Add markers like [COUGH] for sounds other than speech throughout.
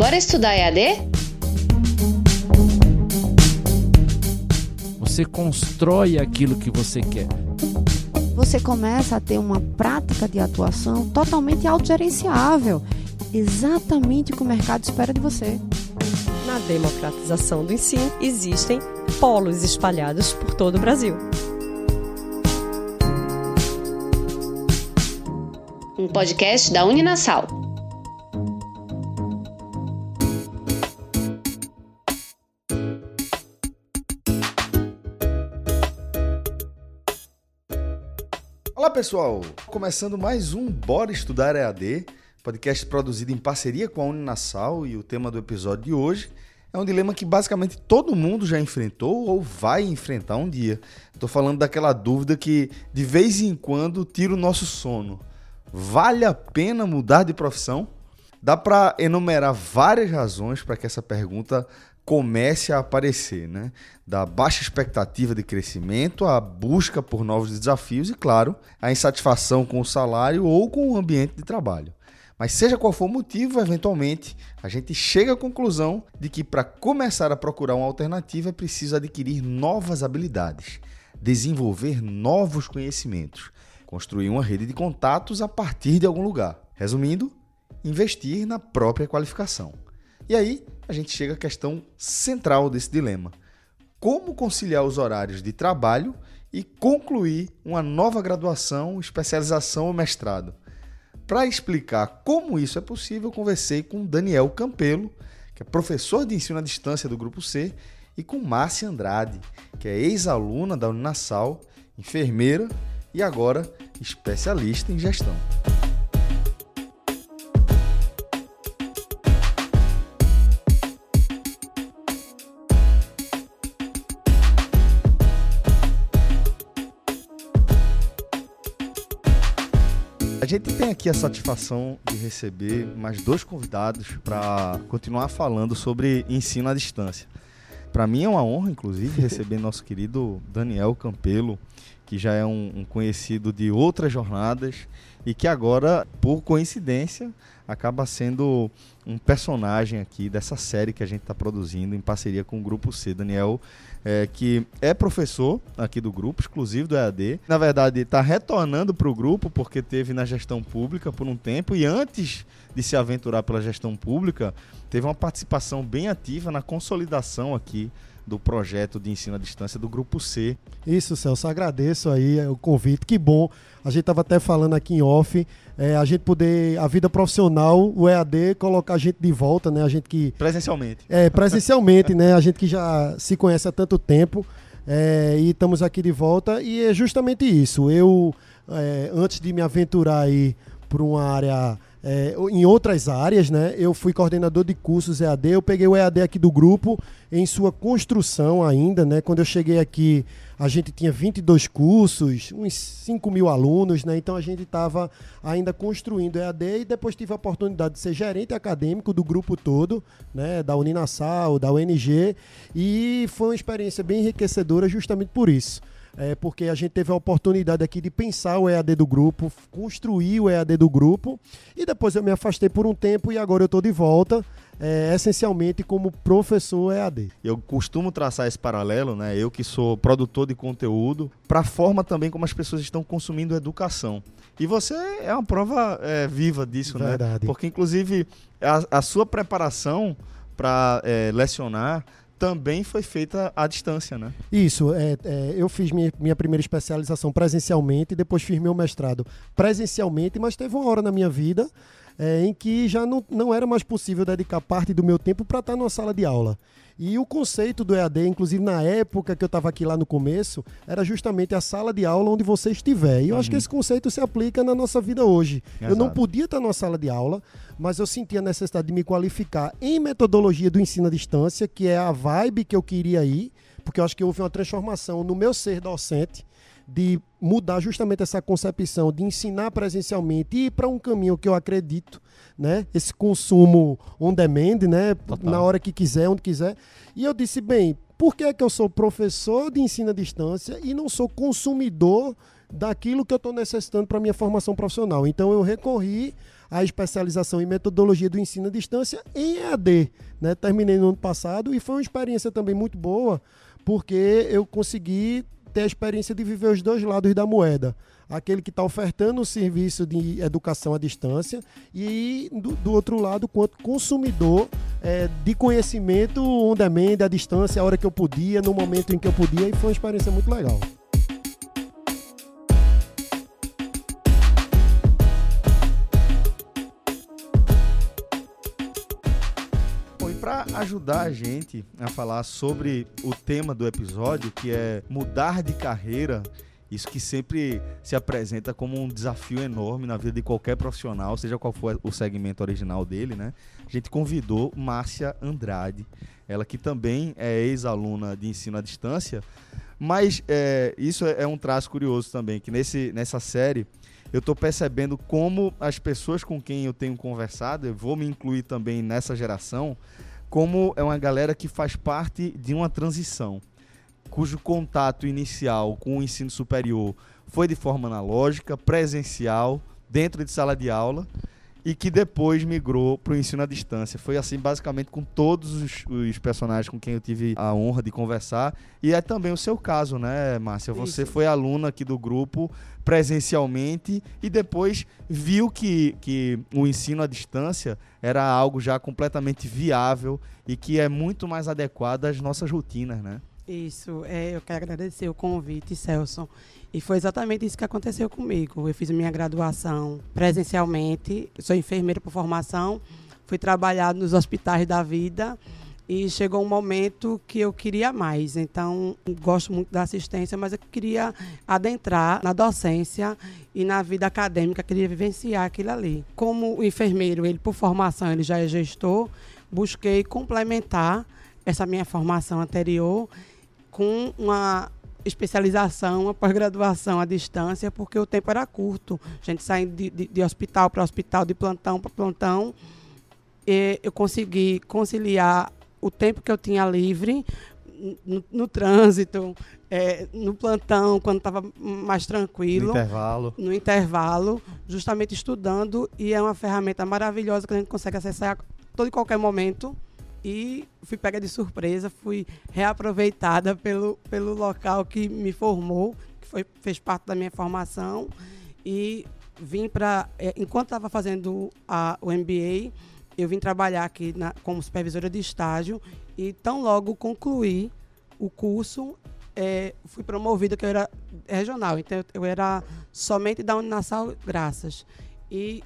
Bora estudar EAD? Você constrói aquilo que você quer. Você começa a ter uma prática de atuação totalmente autogerenciável, exatamente o que o mercado espera de você. Na democratização do ensino, existem polos espalhados por todo o Brasil. Um podcast da Uninasal. Pessoal, começando mais um Bora Estudar EAD, podcast produzido em parceria com a Uninasal e o tema do episódio de hoje é um dilema que basicamente todo mundo já enfrentou ou vai enfrentar um dia. Estou falando daquela dúvida que de vez em quando tira o nosso sono. Vale a pena mudar de profissão? Dá para enumerar várias razões para que essa pergunta comece a aparecer, né? Da baixa expectativa de crescimento, a busca por novos desafios e, claro, a insatisfação com o salário ou com o ambiente de trabalho. Mas seja qual for o motivo, eventualmente a gente chega à conclusão de que para começar a procurar uma alternativa é preciso adquirir novas habilidades, desenvolver novos conhecimentos, construir uma rede de contatos a partir de algum lugar. Resumindo, investir na própria qualificação. E aí a gente chega à questão central desse dilema: como conciliar os horários de trabalho e concluir uma nova graduação, especialização ou mestrado. Para explicar como isso é possível, conversei com Daniel Campelo, que é professor de ensino à distância do Grupo C, e com Márcia Andrade, que é ex-aluna da Uninasal, enfermeira e agora especialista em gestão. Gente tem aqui a satisfação de receber mais dois convidados para continuar falando sobre ensino à distância. Para mim é uma honra, inclusive, receber [LAUGHS] nosso querido Daniel Campelo, que já é um, um, conhecido de outras jornadas e que agora, por coincidência, acaba sendo um personagem aqui dessa série que a gente está produzindo em parceria com o Grupo C. Daniel, é, que é professor aqui do grupo, exclusivo do EAD. Na verdade, está retornando para o grupo porque teve na gestão pública por um tempo e antes de se aventurar pela gestão pública, teve uma participação bem ativa na consolidação aqui do projeto de ensino à distância do Grupo C. Isso, Celso, agradeço aí o convite, que bom. A gente estava até falando aqui em off, é, a gente poder, a vida profissional, o EAD, colocar a gente de volta, né? A gente que... Presencialmente. É, presencialmente, né? A gente que já se conhece há tanto tempo é, e estamos aqui de volta e é justamente isso. Eu, é, antes de me aventurar aí para uma área é, em outras áreas, né? Eu fui coordenador de cursos EAD, eu peguei o EAD aqui do grupo em sua construção ainda, né? Quando eu cheguei aqui, a gente tinha 22 cursos, uns 5 mil alunos, né? Então a gente estava ainda construindo EAD e depois tive a oportunidade de ser gerente acadêmico do grupo todo, né? Da Uninasal, da UNG, e foi uma experiência bem enriquecedora justamente por isso é, porque a gente teve a oportunidade aqui de pensar o EAD do grupo, construir o EAD do grupo, e depois eu me afastei por um tempo e agora eu estou de volta. É, essencialmente como professor EAD. Eu costumo traçar esse paralelo, né? Eu que sou produtor de conteúdo, para a forma também como as pessoas estão consumindo educação. E você é uma prova é, viva disso, Verdade. né? Porque, inclusive, a, a sua preparação para é, lecionar também foi feita à distância, né? Isso, é, é, eu fiz minha, minha primeira especialização presencialmente, depois fiz meu mestrado presencialmente, mas teve uma hora na minha vida é, em que já não, não era mais possível dedicar parte do meu tempo para estar numa sala de aula. E o conceito do EAD, inclusive na época que eu estava aqui lá no começo, era justamente a sala de aula onde você estiver. E eu uhum. acho que esse conceito se aplica na nossa vida hoje. Exato. Eu não podia estar numa sala de aula, mas eu sentia a necessidade de me qualificar em metodologia do ensino à distância, que é a vibe que eu queria ir, porque eu acho que houve uma transformação no meu ser docente de mudar justamente essa concepção de ensinar presencialmente e ir para um caminho que eu acredito, né? Esse consumo on demand, né? Total. Na hora que quiser, onde quiser. E eu disse, bem, por que é que eu sou professor de ensino à distância e não sou consumidor daquilo que eu estou necessitando para minha formação profissional. Então eu recorri à especialização em metodologia do ensino à distância em EAD. Né? Terminei no ano passado e foi uma experiência também muito boa, porque eu consegui ter a experiência de viver os dois lados da moeda. Aquele que está ofertando o serviço de educação à distância e, do, do outro lado, quanto consumidor é, de conhecimento on demand, à distância, a hora que eu podia, no momento em que eu podia, e foi uma experiência muito legal. Ajudar a gente a falar sobre o tema do episódio, que é mudar de carreira, isso que sempre se apresenta como um desafio enorme na vida de qualquer profissional, seja qual for o segmento original dele, né? A gente convidou Márcia Andrade, ela que também é ex-aluna de ensino à distância, mas é, isso é um traço curioso também, que nesse, nessa série eu estou percebendo como as pessoas com quem eu tenho conversado, eu vou me incluir também nessa geração, como é uma galera que faz parte de uma transição, cujo contato inicial com o ensino superior foi de forma analógica, presencial, dentro de sala de aula, e que depois migrou para o ensino à distância. Foi assim, basicamente, com todos os, os, personagens com quem eu tive a honra de conversar. E é também o seu caso, né, Márcia? Você Isso. foi aluna aqui do grupo presencialmente e depois viu que, que o ensino à distância era algo já completamente viável e que é muito mais adequado às nossas rotinas, né? Isso, é, eu quero agradecer o convite, Celso. E foi exatamente isso que aconteceu comigo. Eu fiz minha graduação presencialmente, sou enfermeira por formação, fui trabalhar nos hospitais da vida e chegou um momento que eu queria mais. Então, gosto muito da assistência, mas eu queria adentrar na docência e na vida acadêmica, queria vivenciar aquilo ali. Como enfermeiro, ele por formação, ele já é gestor, busquei complementar essa minha formação anterior com uma especialização, uma pós-graduação à distância, porque o tempo era curto. A gente saindo de, de, de hospital para hospital, de plantão para plantão. E eu consegui conciliar o tempo que eu tinha livre no, no trânsito, é, no plantão, quando estava mais tranquilo. No intervalo. No intervalo, justamente estudando. E é uma ferramenta maravilhosa que a gente consegue acessar a todo e qualquer momento e fui pega de surpresa, fui reaproveitada pelo, pelo local que me formou, que foi, fez parte da minha formação e vim para é, enquanto estava fazendo a, o MBA, eu vim trabalhar aqui na, como supervisora de estágio e tão logo concluí o curso, é, fui promovida que eu era regional, então eu era somente da Uninassal Graças. E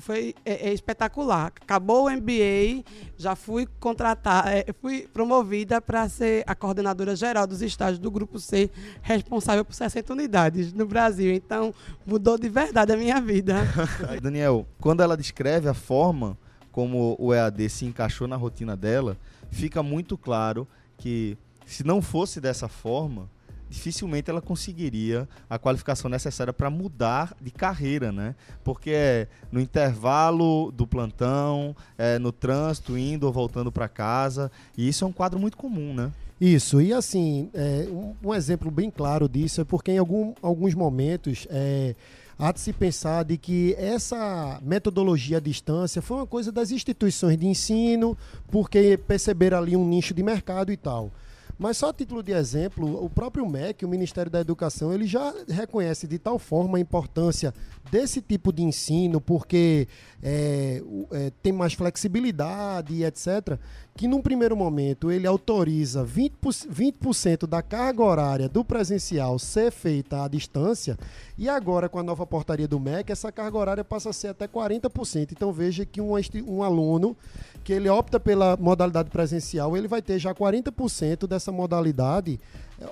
foi é, é espetacular. Acabou o MBA, já fui contratada, é, fui promovida para ser a coordenadora geral dos estágios do Grupo C, responsável por 60 unidades no Brasil. Então, mudou de verdade a minha vida. [LAUGHS] Daniel, quando ela descreve a forma como o EAD se encaixou na rotina dela, fica muito claro que se não fosse dessa forma, dificilmente ela conseguiria a qualificação necessária para mudar de carreira, né? Porque é no intervalo do plantão, é no trânsito, indo ou voltando para casa, e isso é um quadro muito comum, né? Isso, e assim, é, um, um, exemplo bem claro disso é porque em algum, alguns momentos é, há de se pensar de que essa metodologia à distância foi uma coisa das instituições de ensino, porque perceberam ali um nicho de mercado e tal. Mas só a título de exemplo, o próprio MEC, o Ministério da Educação, ele já reconhece de tal forma a importância desse tipo de ensino, porque é, é, tem mais flexibilidade, etc., que num primeiro momento ele autoriza 20%, 20 da carga horária do presencial ser feita à distância, e agora com a nova portaria do MEC, essa carga horária passa a ser até 40%. Então veja que um, um aluno que ele opta pela modalidade presencial, ele vai ter já 40% dessa modalidade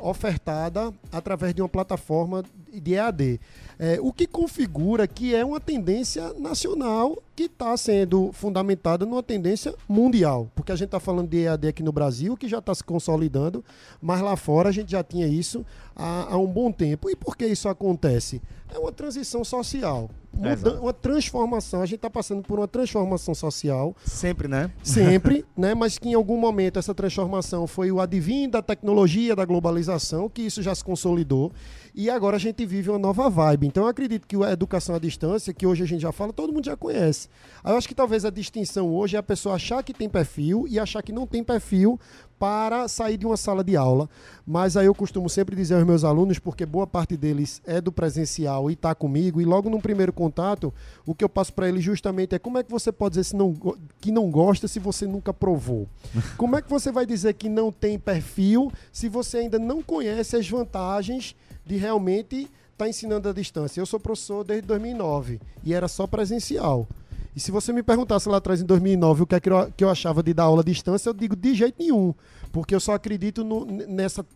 ofertada através de uma plataforma de EAD. É, o que configura que é uma tendência nacional que está sendo fundamentada numa tendência mundial. Porque a gente está falando de EAD aqui no Brasil, que já está se consolidando, mas lá fora a gente já tinha isso há, há um bom tempo. E por que isso acontece? É uma transição social. muda- uma transformação. A gente está passando por uma transformação social, Sempre, né? sempre, [LAUGHS] né? Mas que em algum momento essa transformação foi o advim da tecnologia, da globalização, que isso já se consolidou. E agora a gente vive uma nova vibe. Então eu acredito que a educação à distância, que hoje a gente já fala, todo mundo já conhece. Eu acho que talvez a distinção hoje é a pessoa achar que tem perfil e achar que não tem perfil para sair de uma sala de aula. Mas aí eu costumo sempre dizer aos meus alunos, porque boa parte deles é do presencial e está comigo, e logo no primeiro contato, o que eu passo para eles justamente é como é que você pode dizer se não, que não gosta se você nunca provou? [LAUGHS] Como é que você vai dizer que não tem perfil se você ainda não conhece as vantagens de realmente estar ensinando à distância? Eu sou professor desde 2009 e era só presencial. E se você me perguntasse lá atrás, em 2009, o que é que eu, que eu achava de dar aula à distância, eu digo de jeito nenhum. Porque eu só acredito no, nessa,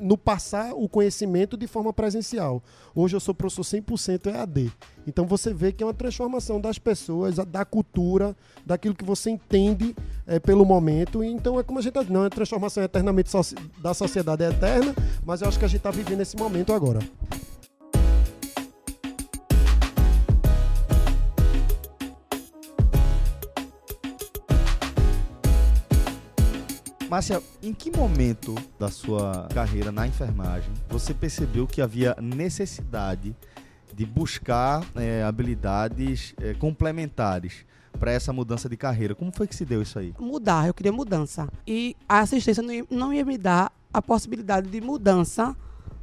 no passar o conhecimento de forma presencial. Hoje eu sou professor 100% EAD. Então você vê que é uma transformação das pessoas, da cultura, daquilo que você entende eh, pelo momento. Então é como a gente dizendo, não, a transformação eternamente da sociedade é eterna, mas eu acho que a gente está vivendo esse momento agora. Márcia, em que momento da sua carreira na enfermagem você percebeu que havia necessidade de buscar eh, habilidades eh, complementares para essa mudança de carreira? Como foi que se deu isso aí? mudar, eu queria mudança. E a assistência não ia, não ia me dar a possibilidade de mudança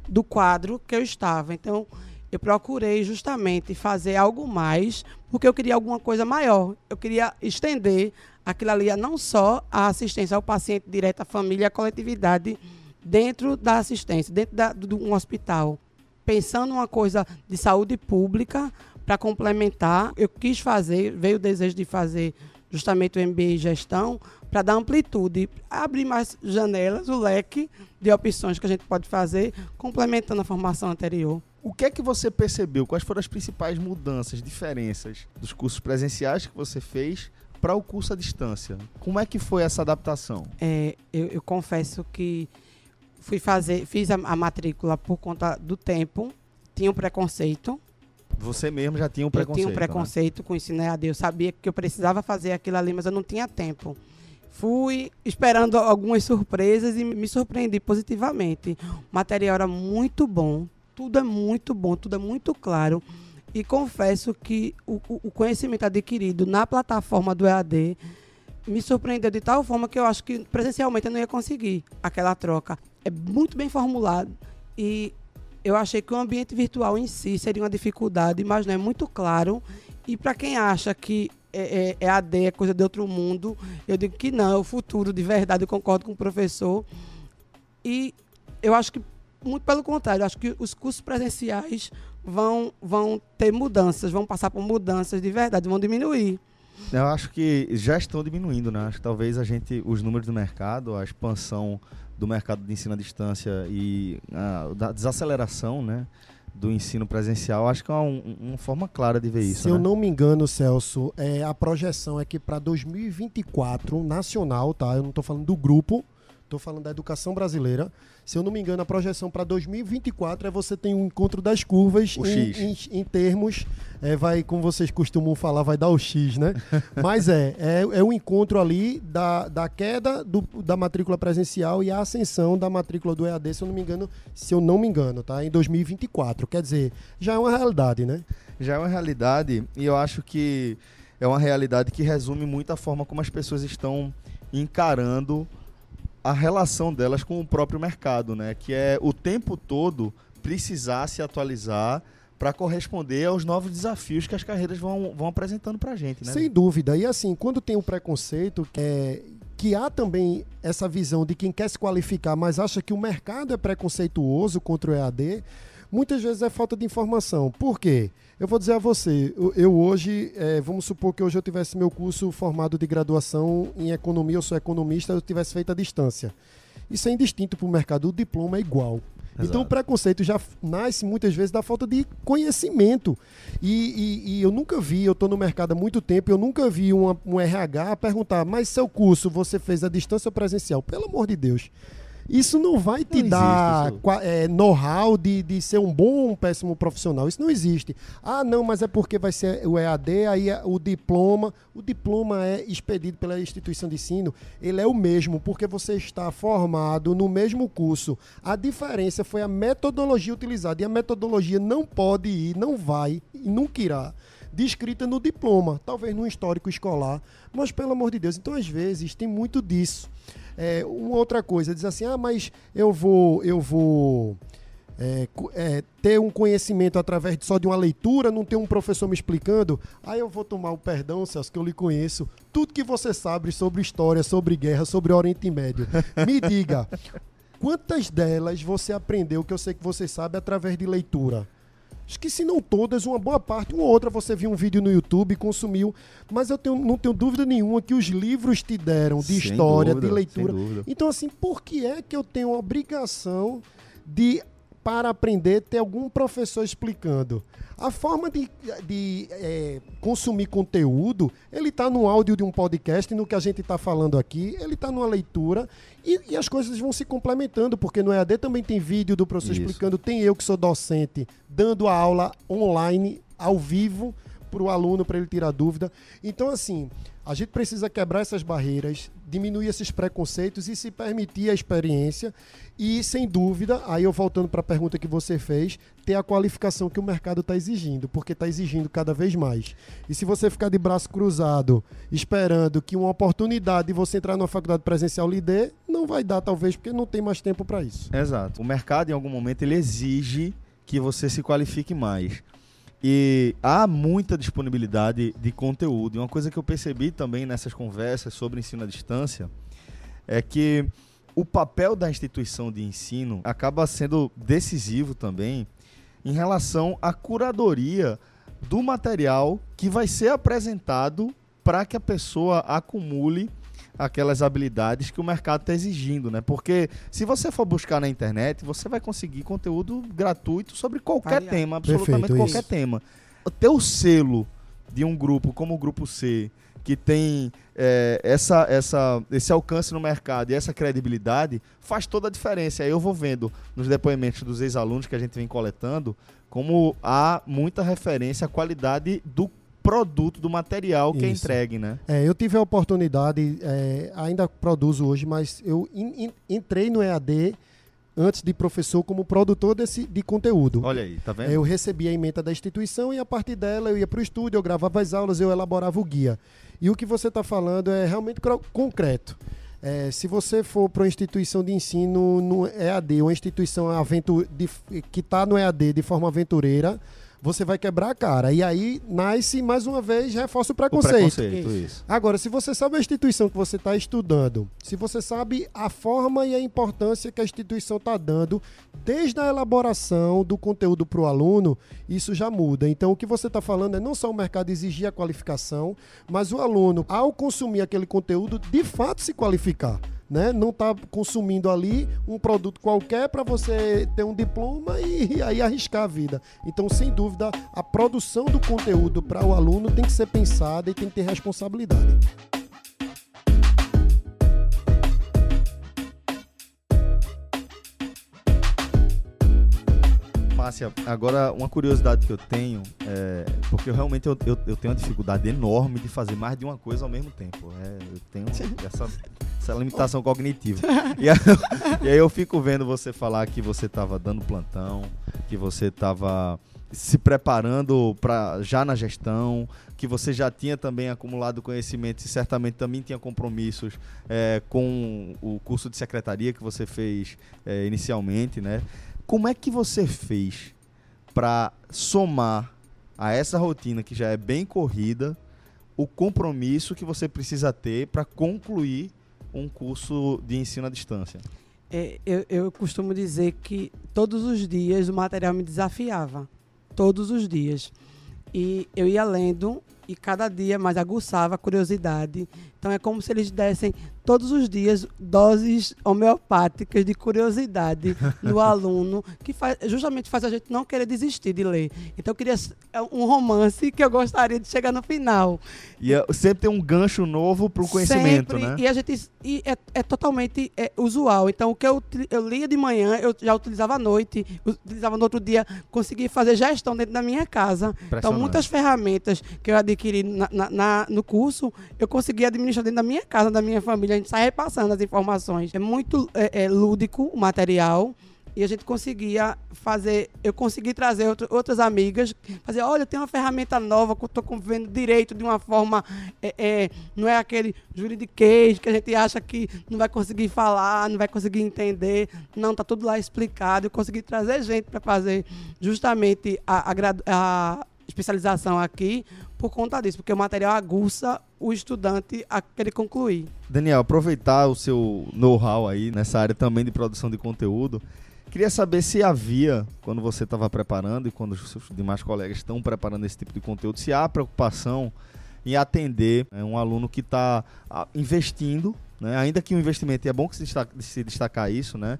do quadro que eu estava. Então, eu procurei justamente fazer algo mais, porque eu queria alguma coisa maior. Eu queria estender aquilo ali, a não só a assistência ao paciente direto à família, à coletividade, dentro da assistência, dentro da, de um hospital. Pensando uma coisa de saúde pública, para complementar, eu quis fazer, veio o desejo de fazer justamente o MBA em gestão, para dar amplitude, abrir mais janelas, o leque de opções que a gente pode fazer, complementando a formação anterior. O que é que você percebeu? Quais foram as principais mudanças, diferenças dos cursos presenciais que você fez para o curso à distância? Como é que foi essa adaptação? É, eu, eu confesso que fui fazer, fiz a, a matrícula por conta do tempo, tinha um preconceito, Você mesmo já tinha um Eu preconceito. tinha um né? preconceito com o ensino EAD. Eu sabia que eu precisava fazer aquilo ali, mas eu não tinha tempo. Fui esperando algumas surpresas e me surpreendi positivamente. O material era muito bom, tudo é muito bom, tudo é muito claro. E confesso que o, o- conhecimento adquirido na plataforma do EAD me surpreendeu de tal forma que eu acho que presencialmente eu não ia conseguir aquela troca. É muito bem formulado e eu achei que o ambiente virtual em si seria uma dificuldade, mas não é muito claro. E para quem acha que é, é, é AD, é coisa de outro mundo, eu digo que não, é o futuro de verdade, eu concordo com o professor. E eu acho que, muito pelo contrário, eu acho que os cursos presenciais vão, vão ter mudanças, vão passar por mudanças de verdade, vão diminuir. Eu acho que já estão diminuindo, né? Acho que talvez a gente, os números do mercado, a expansão do mercado de ensino à distância e a da desaceleração, né? Do ensino presencial, acho que é um- uma forma clara de ver isso. Se eu né? não me engano, Celso, é, a projeção é que para 2024, nacional, tá? Eu não estou falando do grupo, estou falando da educação brasileira. Se eu não me engano, a projeção para 2024 é você tem um encontro das curvas em, em- em termos, é, vai, como vocês costumam falar, vai dar o X, né? [LAUGHS] Mas é, é, é o encontro ali da, da queda do- da matrícula presencial e a ascensão da matrícula do EAD, se eu não me engano, se eu não me engano, tá? Em 2024. Quer dizer, já é uma realidade, né? já é uma realidade e eu acho que é uma realidade que resume muito a forma como as pessoas estão encarando a relação delas com o próprio mercado, né? Que é o tempo todo precisar se atualizar para corresponder aos novos desafios que as carreiras vão, vão apresentando para a gente, né? Sem dúvida. E assim, quando tem o preconceito, é, que há também essa visão de quem quer se qualificar, mas acha que o mercado é preconceituoso contra o EAD, muitas vezes é falta de informação. Por quê? Eu vou dizer a você, eu, eu hoje, é, vamos supor que hoje eu tivesse meu curso formado de graduação em economia, eu sou economista, eu tivesse feito à distância. Isso é indistinto para o mercado, o diploma é igual. Então o Exato. preconceito já nasce muitas vezes da falta de conhecimento. E, e- e eu nunca vi, eu estou no mercado há muito tempo, eu nunca vi uma- um RH perguntar, mas seu curso você fez à distância ou presencial? Pelo amor de Deus. Isso não vai te Não dar é, know-how de, de ser um bom ou um péssimo profissional. Isso não existe. Ah, não, mas é porque vai ser o EAD, aí é o diploma. O diploma é expedido pela instituição de ensino. Ele é o mesmo, porque você está formado no mesmo curso. A diferença foi a metodologia utilizada. E a metodologia não pode ir, não vai e nunca irá descrita no diploma, talvez no histórico escolar, mas pelo amor de Deus. Então, às vezes, tem muito disso. É, uma outra coisa, diz assim, ah, mas eu vou, eu vou é, é, ter um conhecimento através de- só de uma leitura, não ter um professor me explicando, aí eu vou tomar o perdão, Celso, que eu lhe conheço. Tudo que você sabe sobre história, sobre guerra, sobre Oriente Médio. Me diga, quantas delas você aprendeu, que eu sei que você sabe, através de leitura? Acho que se não todas, uma boa parte, uma outra você viu um vídeo no YouTube, consumiu, mas eu tenho- não tenho dúvida nenhuma que os livros te deram de Sem história, dúvida, de leitura. Então, assim, por que é que eu tenho a obrigação de, para aprender, ter algum professor explicando? A forma de, de eh, consumir conteúdo, ele está no áudio de um podcast, no que a gente está falando aqui, ele está numa leitura e, e as coisas vão se complementando, porque no EAD também tem vídeo do professor Isso. explicando, tem eu que sou docente, dando a aula online, ao vivo, para o aluno, para ele tirar dúvida. Então, assim, a gente precisa quebrar essas barreiras, diminuir esses preconceitos e se permitir a experiência. E, sem dúvida, aí eu voltando para a pergunta que você fez, ter a qualificação que o mercado está exigindo, porque está exigindo cada vez mais. E se você ficar de braço cruzado, esperando que uma oportunidade de você entrar numa faculdade presencial lhe dê, não vai dar, talvez, porque não tem mais tempo para isso. Exato. O mercado, em algum momento, ele exige que você se qualifique mais. E há muita disponibilidade de conteúdo. E uma coisa que eu percebi também nessas conversas sobre ensino à distância é que o papel da instituição de ensino acaba sendo decisivo também em relação à curadoria do material que vai ser apresentado para que a pessoa acumule aquelas habilidades que o mercado está exigindo, né? Porque se você for buscar na internet, você vai conseguir conteúdo gratuito sobre qualquer Variado. tema, absolutamente Perfeito, qualquer isso. tema. Ter o selo de um grupo como o Grupo C, que tem é, essa, essa, esse alcance no mercado e essa credibilidade, faz toda a diferença. Aí eu vou vendo nos depoimentos dos ex-alunos que a gente vem coletando, como há muita referência à qualidade do produto, do material que é Isso. entregue, né? É, eu tive a oportunidade, é, ainda produzo hoje, mas eu in- in- entrei no EAD antes de professor como produtor desse, de conteúdo. Olha aí, tá vendo? Eu recebia a ementa da instituição e a partir dela eu ia para o estúdio, eu gravava as aulas, eu elaborava o guia. E o que você está falando é realmente concreto. É, se você for para uma instituição de ensino no EAD, uma instituição aventu- de- que está no EAD de forma aventureira, você vai quebrar a cara. E aí nasce, mais uma vez, reforça o o preconceito. preconceito, isso. Agora, se você sabe a instituição que você está estudando, se você sabe a forma e a importância que a instituição está dando, desde a elaboração do conteúdo para o aluno, isso já muda. Então, o que você está falando é não só o mercado exigir a qualificação, mas o aluno, ao consumir aquele conteúdo, de fato se qualificar. Né? Não está consumindo ali um produto qualquer para você ter um diploma e, aí arriscar a vida. Então, sem dúvida, a produção do conteúdo para o aluno tem que ser pensada e tem que ter responsabilidade. Márcia, agora uma curiosidade que eu tenho, é, porque eu realmente eu, eu, eu tenho uma dificuldade enorme de fazer mais de uma coisa ao mesmo tempo. É, eu tenho [LAUGHS] essa, essa limitação cognitiva. [LAUGHS] E aí, eu- e aí eu fico vendo você falar que você estava dando plantão, que você estava se preparando para já na gestão, que você já tinha também acumulado conhecimentos e certamente também tinha compromissos é, com o curso de secretaria que você fez é, inicialmente, né? Como é que você fez para somar a essa rotina que já é bem corrida o compromisso que você precisa ter para concluir um curso de ensino à distância? É, eu, eu costumo dizer que todos os dias o material me desafiava. Todos os dias. E eu ia lendo e cada dia mais aguçava a curiosidade. Então é como se eles dessem todos os dias doses homeopáticas de curiosidade [LAUGHS] no aluno, que faz, justamente faz a gente não querer desistir de ler. Então eu queria é um romance que eu gostaria de chegar no final. E é, sempre tem um gancho novo para o conhecimento, Sempre, né? E a gente e é, é totalmente é, usual. Então o que eu, eu lia de manhã, eu já utilizava à noite, utilizava no outro dia, consegui fazer gestão dentro da minha casa. Então muitas ferramentas que eu adquiri na- na- na- no curso, eu consegui administrar dentro da minha casa, da minha família. A gente sai repassando as informações. É muito é, é, lúdico o material. E a gente conseguia fazer, eu consegui trazer outro- outras amigas, fazer, olha, tem uma ferramenta nova que eu estou vendo direito de uma forma, é, é, não é aquele juridiquês que a gente acha que não vai conseguir falar, não vai conseguir entender. Não, tá tudo lá explicado. Eu consegui trazer gente para fazer justamente a, a a especialização aqui por conta disso, porque o material aguça o estudante a querer concluir. Daniel, aproveitar o seu know-how aí nessa área também de produção de conteúdo. Queria saber se havia, quando você estava preparando e quando os seus demais colegas estão preparando esse tipo de conteúdo, se há preocupação em atender né, um aluno que está investindo, né, ainda que o investimento, e é bom que se destaca- se destacar isso, né,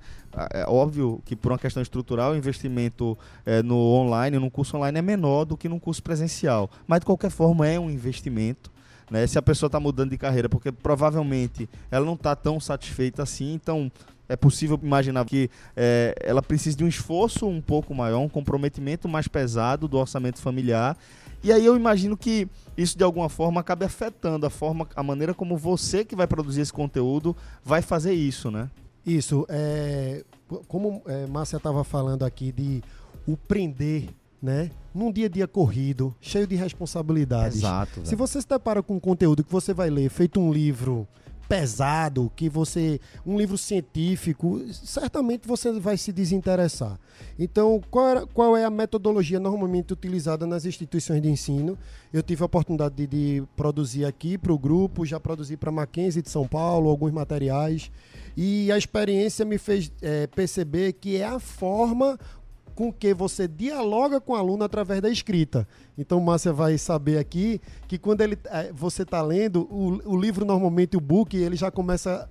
é óbvio que por uma questão estrutural o investimento é, no online, num curso online é menor do que num curso presencial, mas de qualquer forma é um investimento né? Se a pessoa está mudando de carreira, porque provavelmente ela não está tão satisfeita assim, então é possível imaginar que é, ela precisa de um esforço um pouco maior, um comprometimento mais pesado do orçamento familiar. E aí eu imagino que isso de alguma forma acabe afetando a forma, a maneira como você que vai produzir esse conteúdo vai fazer isso, né? Isso, é, como é, Márcia estava falando aqui de o prender, né? Num dia a dia corrido, cheio de responsabilidades. Exato. Se você se depara com um conteúdo que você vai ler, feito um livro pesado, que você. um livro científico, certamente você vai se desinteressar. Então, qual, era- qual é a metodologia normalmente utilizada nas instituições de ensino? Eu tive a oportunidade de, de produzir aqui para o grupo, já produzi para Mackenzie de São Paulo alguns materiais. E a experiência me fez eh, perceber que é a forma com que você dialoga com o aluno através da escrita. Então, Márcia vai saber aqui que quando ele, eh, você está lendo, o, o livro, normalmente, o book, ele já começa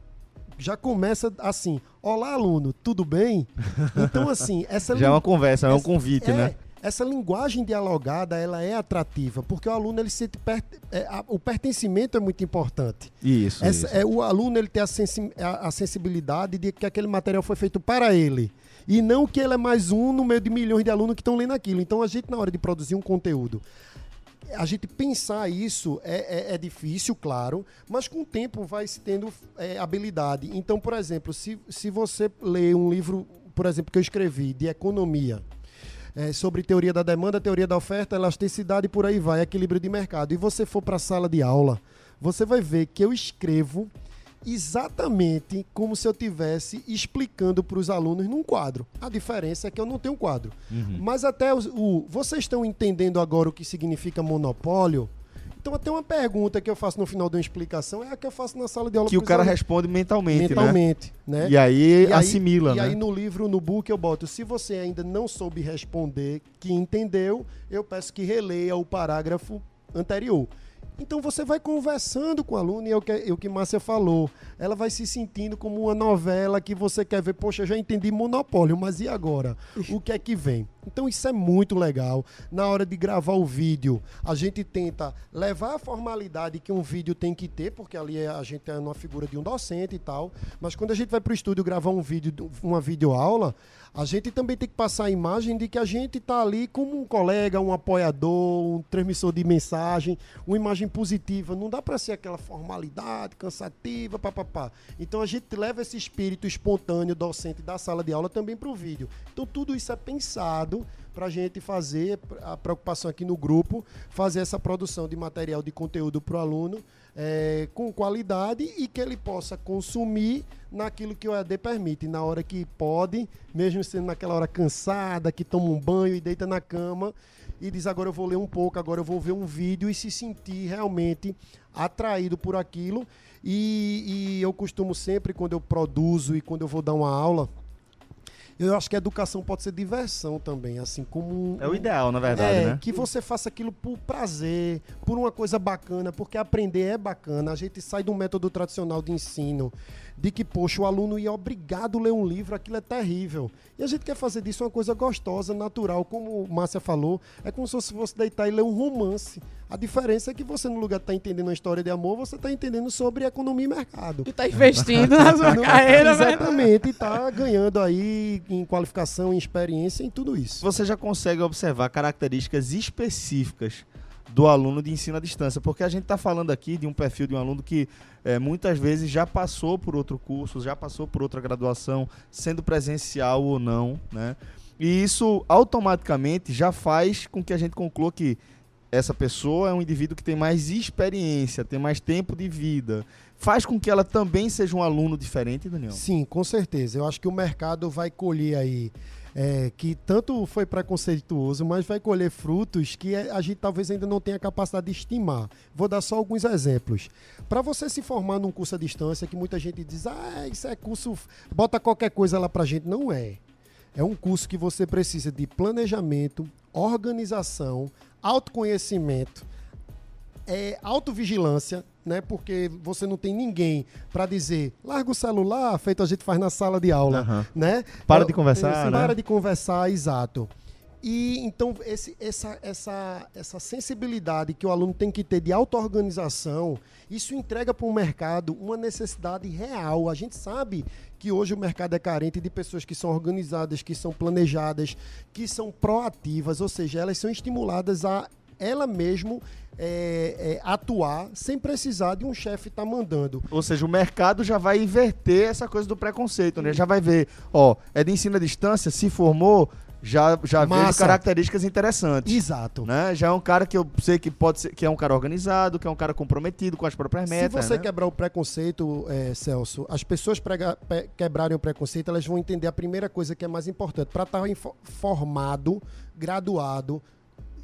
já começa assim, olá aluno, tudo bem? [LAUGHS] Então assim, essa Já é uma conversa, é um convite, é, né? Essa linguagem dialogada, ela é atrativa, porque o aluno ele sente per- é, a- o pertencimento é muito importante. Isso, Essa- isso. é, o aluno ele tem a, sensi- a- a sensibilidade de que aquele material foi feito para ele. E não que ele é mais um no meio de milhões de alunos que estão lendo aquilo. Então a gente, na hora de produzir um conteúdo, a gente pensar isso é, é- é difícil, claro, mas com o tempo vai se tendo é, habilidade. Então, por exemplo, se, se você lê um livro, por exemplo, que eu escrevi de economia, é, sobre teoria da demanda, teoria da oferta, elasticidade e por aí vai, equilíbrio de mercado, e você for para a sala de aula, você vai ver que eu escrevo exatamente como se eu tivesse explicando para os alunos num quadro. A diferença é que eu não tenho quadro. Uhum. Mas até os, o, vocês estão entendendo agora o que significa monopólio? Então até uma pergunta que eu faço no final de uma explicação é a que eu faço na sala de aula Que o cara alunos. responde mentalmente, né? mentalmente, né? E aí E aí- assimila, E né? aí no livro, no book, eu boto, se você ainda não soube responder, que entendeu, eu peço que releia o parágrafo anterior. Então você vai conversando com o aluno e é o que, é o que Márcia falou. Ela vai se sentindo como uma novela que você quer ver, poxa, já entendi monopólio, mas e agora? O que é que vem? Então isso é muito legal. Na hora de gravar o vídeo, a gente tenta levar a formalidade que um vídeo tem que ter, porque ali é- a gente é uma figura de um docente e tal. Mas quando a gente vai para o estúdio gravar um vídeo, uma videoaula, a gente também tem que passar a imagem de que a gente está ali como um colega, um apoiador, um transmissor de mensagem, uma imagem positiva. Não dá para ser aquela formalidade cansativa, papapá. Então a gente leva esse espírito espontâneo docente da sala de aula também para o vídeo. Então tudo isso é pensado para a gente fazer a preocupação aqui no grupo, fazer essa produção de material de conteúdo para o aluno é, com qualidade e que ele possa consumir naquilo que o EAD permite, na hora que pode, mesmo sendo naquela hora cansada, que toma um banho e deita na cama e diz agora eu vou ler um pouco, agora eu vou ver um vídeo e se sentir realmente atraído por aquilo. E, e eu costumo sempre, quando eu produzo e quando eu vou dar uma aula, Eu acho que a educação pode ser diversão também, assim como. É o ideal, na verdade, é, né? que você faça aquilo por prazer, por uma coisa bacana, porque aprender é bacana. A gente sai do método tradicional de ensino, de que, poxa, o aluno ia obrigado a ler um livro, aquilo é terrível. E a gente quer fazer disso uma coisa gostosa, natural, como Márcia falou, é como se você fosse deitar e ler um romance. A diferença é que você, no lugar de estar entendendo uma história de amor, você está entendendo sobre economia e mercado. E tá investindo na sua [LAUGHS] carreira, né? Exatamente, está ganhando aí em qualificação, em experiência, em tudo isso. Você já consegue observar características específicas do aluno de ensino à distância, porque a gente está falando aqui de um perfil de um aluno que é, muitas vezes já passou por outro curso, já passou por outra graduação, sendo presencial ou não, né? E isso automaticamente já faz com que a gente conclua que essa pessoa é um indivíduo que tem mais experiência, tem mais tempo de vida. Faz com que ela também seja um aluno diferente, Daniel? Sim, com certeza. Eu acho que o mercado vai colher aí é, que tanto foi preconceituoso, mas vai colher frutos que a gente talvez ainda não tenha capacidade de estimar. Vou dar só alguns exemplos. Para você se formar num curso à distância, que muita gente diz, ah, isso é curso, bota qualquer coisa lá para gente. Não é. É um curso que você precisa de planejamento, organização, autoconhecimento, é, autovigilância, né? Porque você não tem ninguém para dizer, larga o celular, feito a gente faz na sala de aula, Aham. né? Para de conversar, né? Para de conversar, exato. E então esse, essa, essa, essa sensibilidade que o aluno tem que ter de auto-organização, isso entrega para o mercado uma necessidade real. A gente sabe que hoje o mercado é carente de pessoas que são organizadas, que são planejadas, que são proativas, ou seja, elas são estimuladas a ela mesmo é, é, atuar sem precisar de um chefe estar mandando. Ou seja, o mercado já vai inverter essa coisa do preconceito, né? Já vai ver, ó, é de ensino à distância, se formou, já, já vejo características interessantes. Exato. Né? Já é um cara que eu sei que pode ser, que é um cara organizado, que é um cara comprometido com as próprias metas. Se você né? quebrar o preconceito, é, Celso, as pessoas prega- pe- quebrarem o preconceito, elas vão entender a primeira coisa que é mais importante. Para estar info- formado, graduado,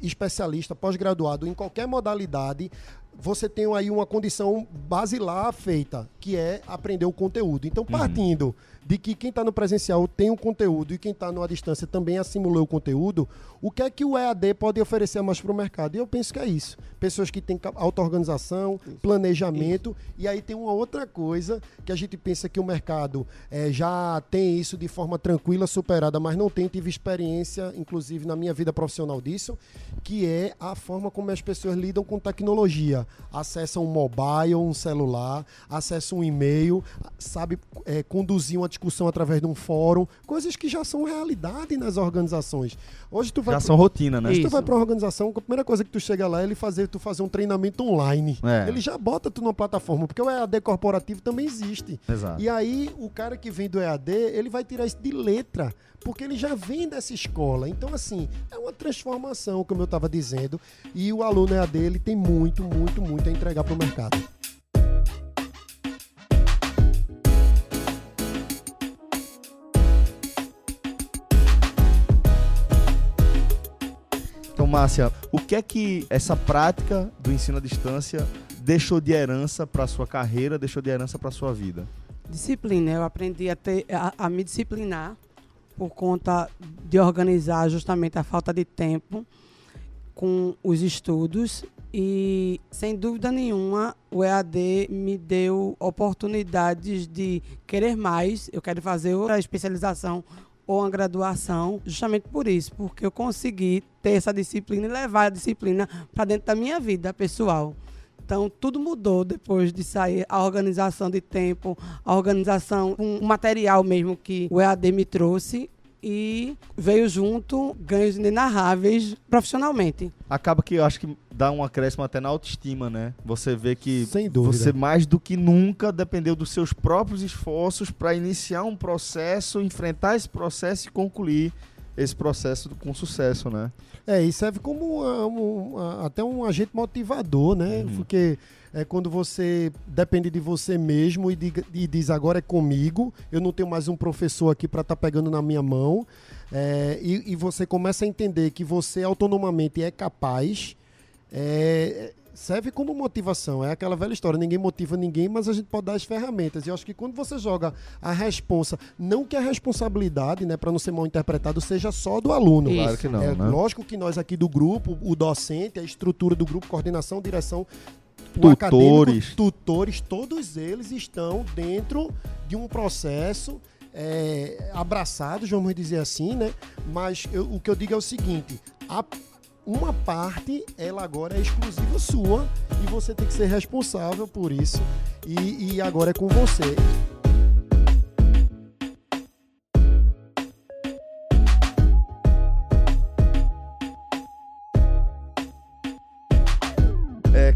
especialista, pós-graduado em qualquer modalidade, você tem aí uma condição basilar feita, que é aprender o conteúdo. Então, partindo de que quem está no presencial tem um conteúdo e quem está numa distância também assimilou o conteúdo, o que é que o EAD pode oferecer mais para o mercado? E eu penso que é isso. Pessoas que têm auto-organização, planejamento, e aí tem uma outra coisa que a gente pensa que o mercado eh, já tem isso de forma tranquila, superada, mas não tem, tive experiência, inclusive na minha vida profissional disso, que é a forma como as pessoas lidam com tecnologia. Acessam um mobile, um celular, acessam um e-mail, sabe eh, conduzir uma discussão através de um fórum, coisas que já são realidade nas organizações. Hoje tu vai Já pro- são rotina, né? tu Isso. vai pra uma organização, a primeira coisa que tu chega lá é ele fazer, tu fazer um treinamento online. É. Ele já bota tu numa plataforma, porque o EAD corporativo também existe. Exato. E aí, o cara que vem do EAD, ele vai tirar isso de letra, porque ele já vem dessa escola. Então, assim, é uma transformação, como eu estava dizendo, e o aluno EAD, ele tem muito, muito, muito a entregar para o mercado. Márcia, o que é que essa prática do ensino à distância deixou de herança para sua carreira, deixou de herança para sua vida? Disciplina. Eu aprendi a, ter, a, a me disciplinar por conta de organizar justamente a falta de tempo com os estudos e, sem dúvida nenhuma, o EAD me deu oportunidades de querer mais. Eu quero fazer outra especialização ou uma graduação, justamente por isso, porque eu consegui ter essa disciplina e levar a disciplina para dentro da minha vida pessoal. Então, tudo mudou depois de sair a organização de tempo, a organização, um material mesmo que o EAD me trouxe e veio junto ganhos inenarráveis profissionalmente. Acaba que eu acho que dá um acréscimo até na autoestima, né? Você vê que você mais do que nunca dependeu dos seus próprios esforços para iniciar um processo, enfrentar esse processo e concluir esse processo com sucesso, né? É, e serve como um- a- até um agente motivador, né? Uhum. Porque é quando você depende de você mesmo e, diga- e diz agora é comigo, eu não tenho mais um professor aqui para estar pegando na minha mão, é, e, e você começa a entender que você autonomamente é capaz, é, serve como motivação. É aquela velha história, ninguém motiva ninguém, mas a gente pode dar as ferramentas. E eu acho que quando você joga a responsa, não que a responsabilidade, né, para não ser mal interpretado, seja só do aluno. Claro que não, É né? lógico que nós aqui do grupo, o docente, a estrutura do grupo, coordenação, direção, Tutores. tutores, todos eles estão dentro de um processo é, abraçados, vamos dizer assim, né? Mas eu- o que eu digo é o seguinte: a- uma parte, ela agora é exclusiva sua e você tem que ser responsável por isso. E, e agora é com você.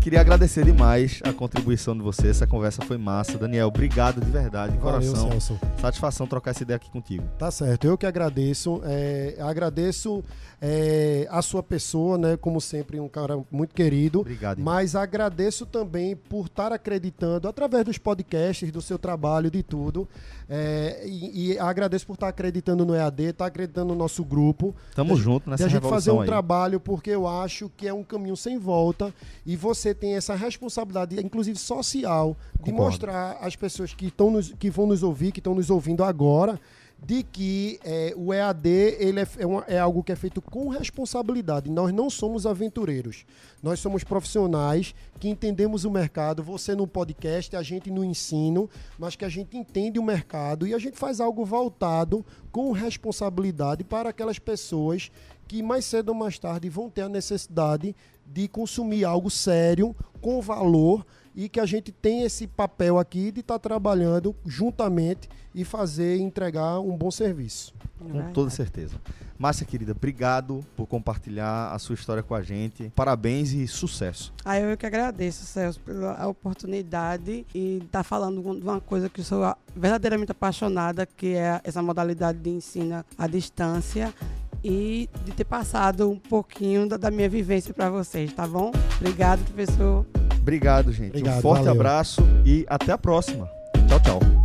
Queria agradecer demais a contribuição de você. Essa conversa foi massa. Daniel, obrigado de verdade, de Valeu, coração. Celso. Satisfação trocar essa ideia aqui contigo. Tá certo, eu que agradeço. é, agradeço é, a sua pessoa, né? Como sempre, um cara muito querido. Obrigado. irmão. Mas agradeço também por estar acreditando, através dos podcasts, do seu trabalho, de tudo. É, e, e agradeço por estar acreditando no EAD, estar acreditando no nosso grupo. Tamo de- junto de nessa a gente fazer um aí. trabalho, porque eu acho que é um caminho sem volta e você tem essa responsabilidade, inclusive social, de Concordo. mostrar às pessoas que, estão nos, que vão nos ouvir, que estão nos ouvindo agora, de que é, o EAD ele é, é, uma- é algo que é feito com responsabilidade. Nós não somos aventureiros. Nós somos profissionais que entendemos o mercado. Você no podcast, a gente no ensino, mas que a gente entende o mercado e a gente faz algo voltado com responsabilidade para aquelas pessoas que mais cedo ou mais tarde vão ter a necessidade de consumir algo sério, com valor e que a gente tem esse papel aqui de estar trabalhando juntamente e fazer e entregar um bom serviço. Com toda certeza. Márcia, querida, obrigado por compartilhar a sua história com a gente. Parabéns e sucesso. Aí eu que agradeço, Celso, pela oportunidade e estar falando de uma coisa que eu sou verdadeiramente apaixonada, que é essa modalidade de ensino à distância e de ter passado um pouquinho da, da minha vivência para vocês, tá bom? Obrigado, professor. Obrigado, gente. um Obrigado, forte valeu. abraço e até a próxima. Tchau, tchau.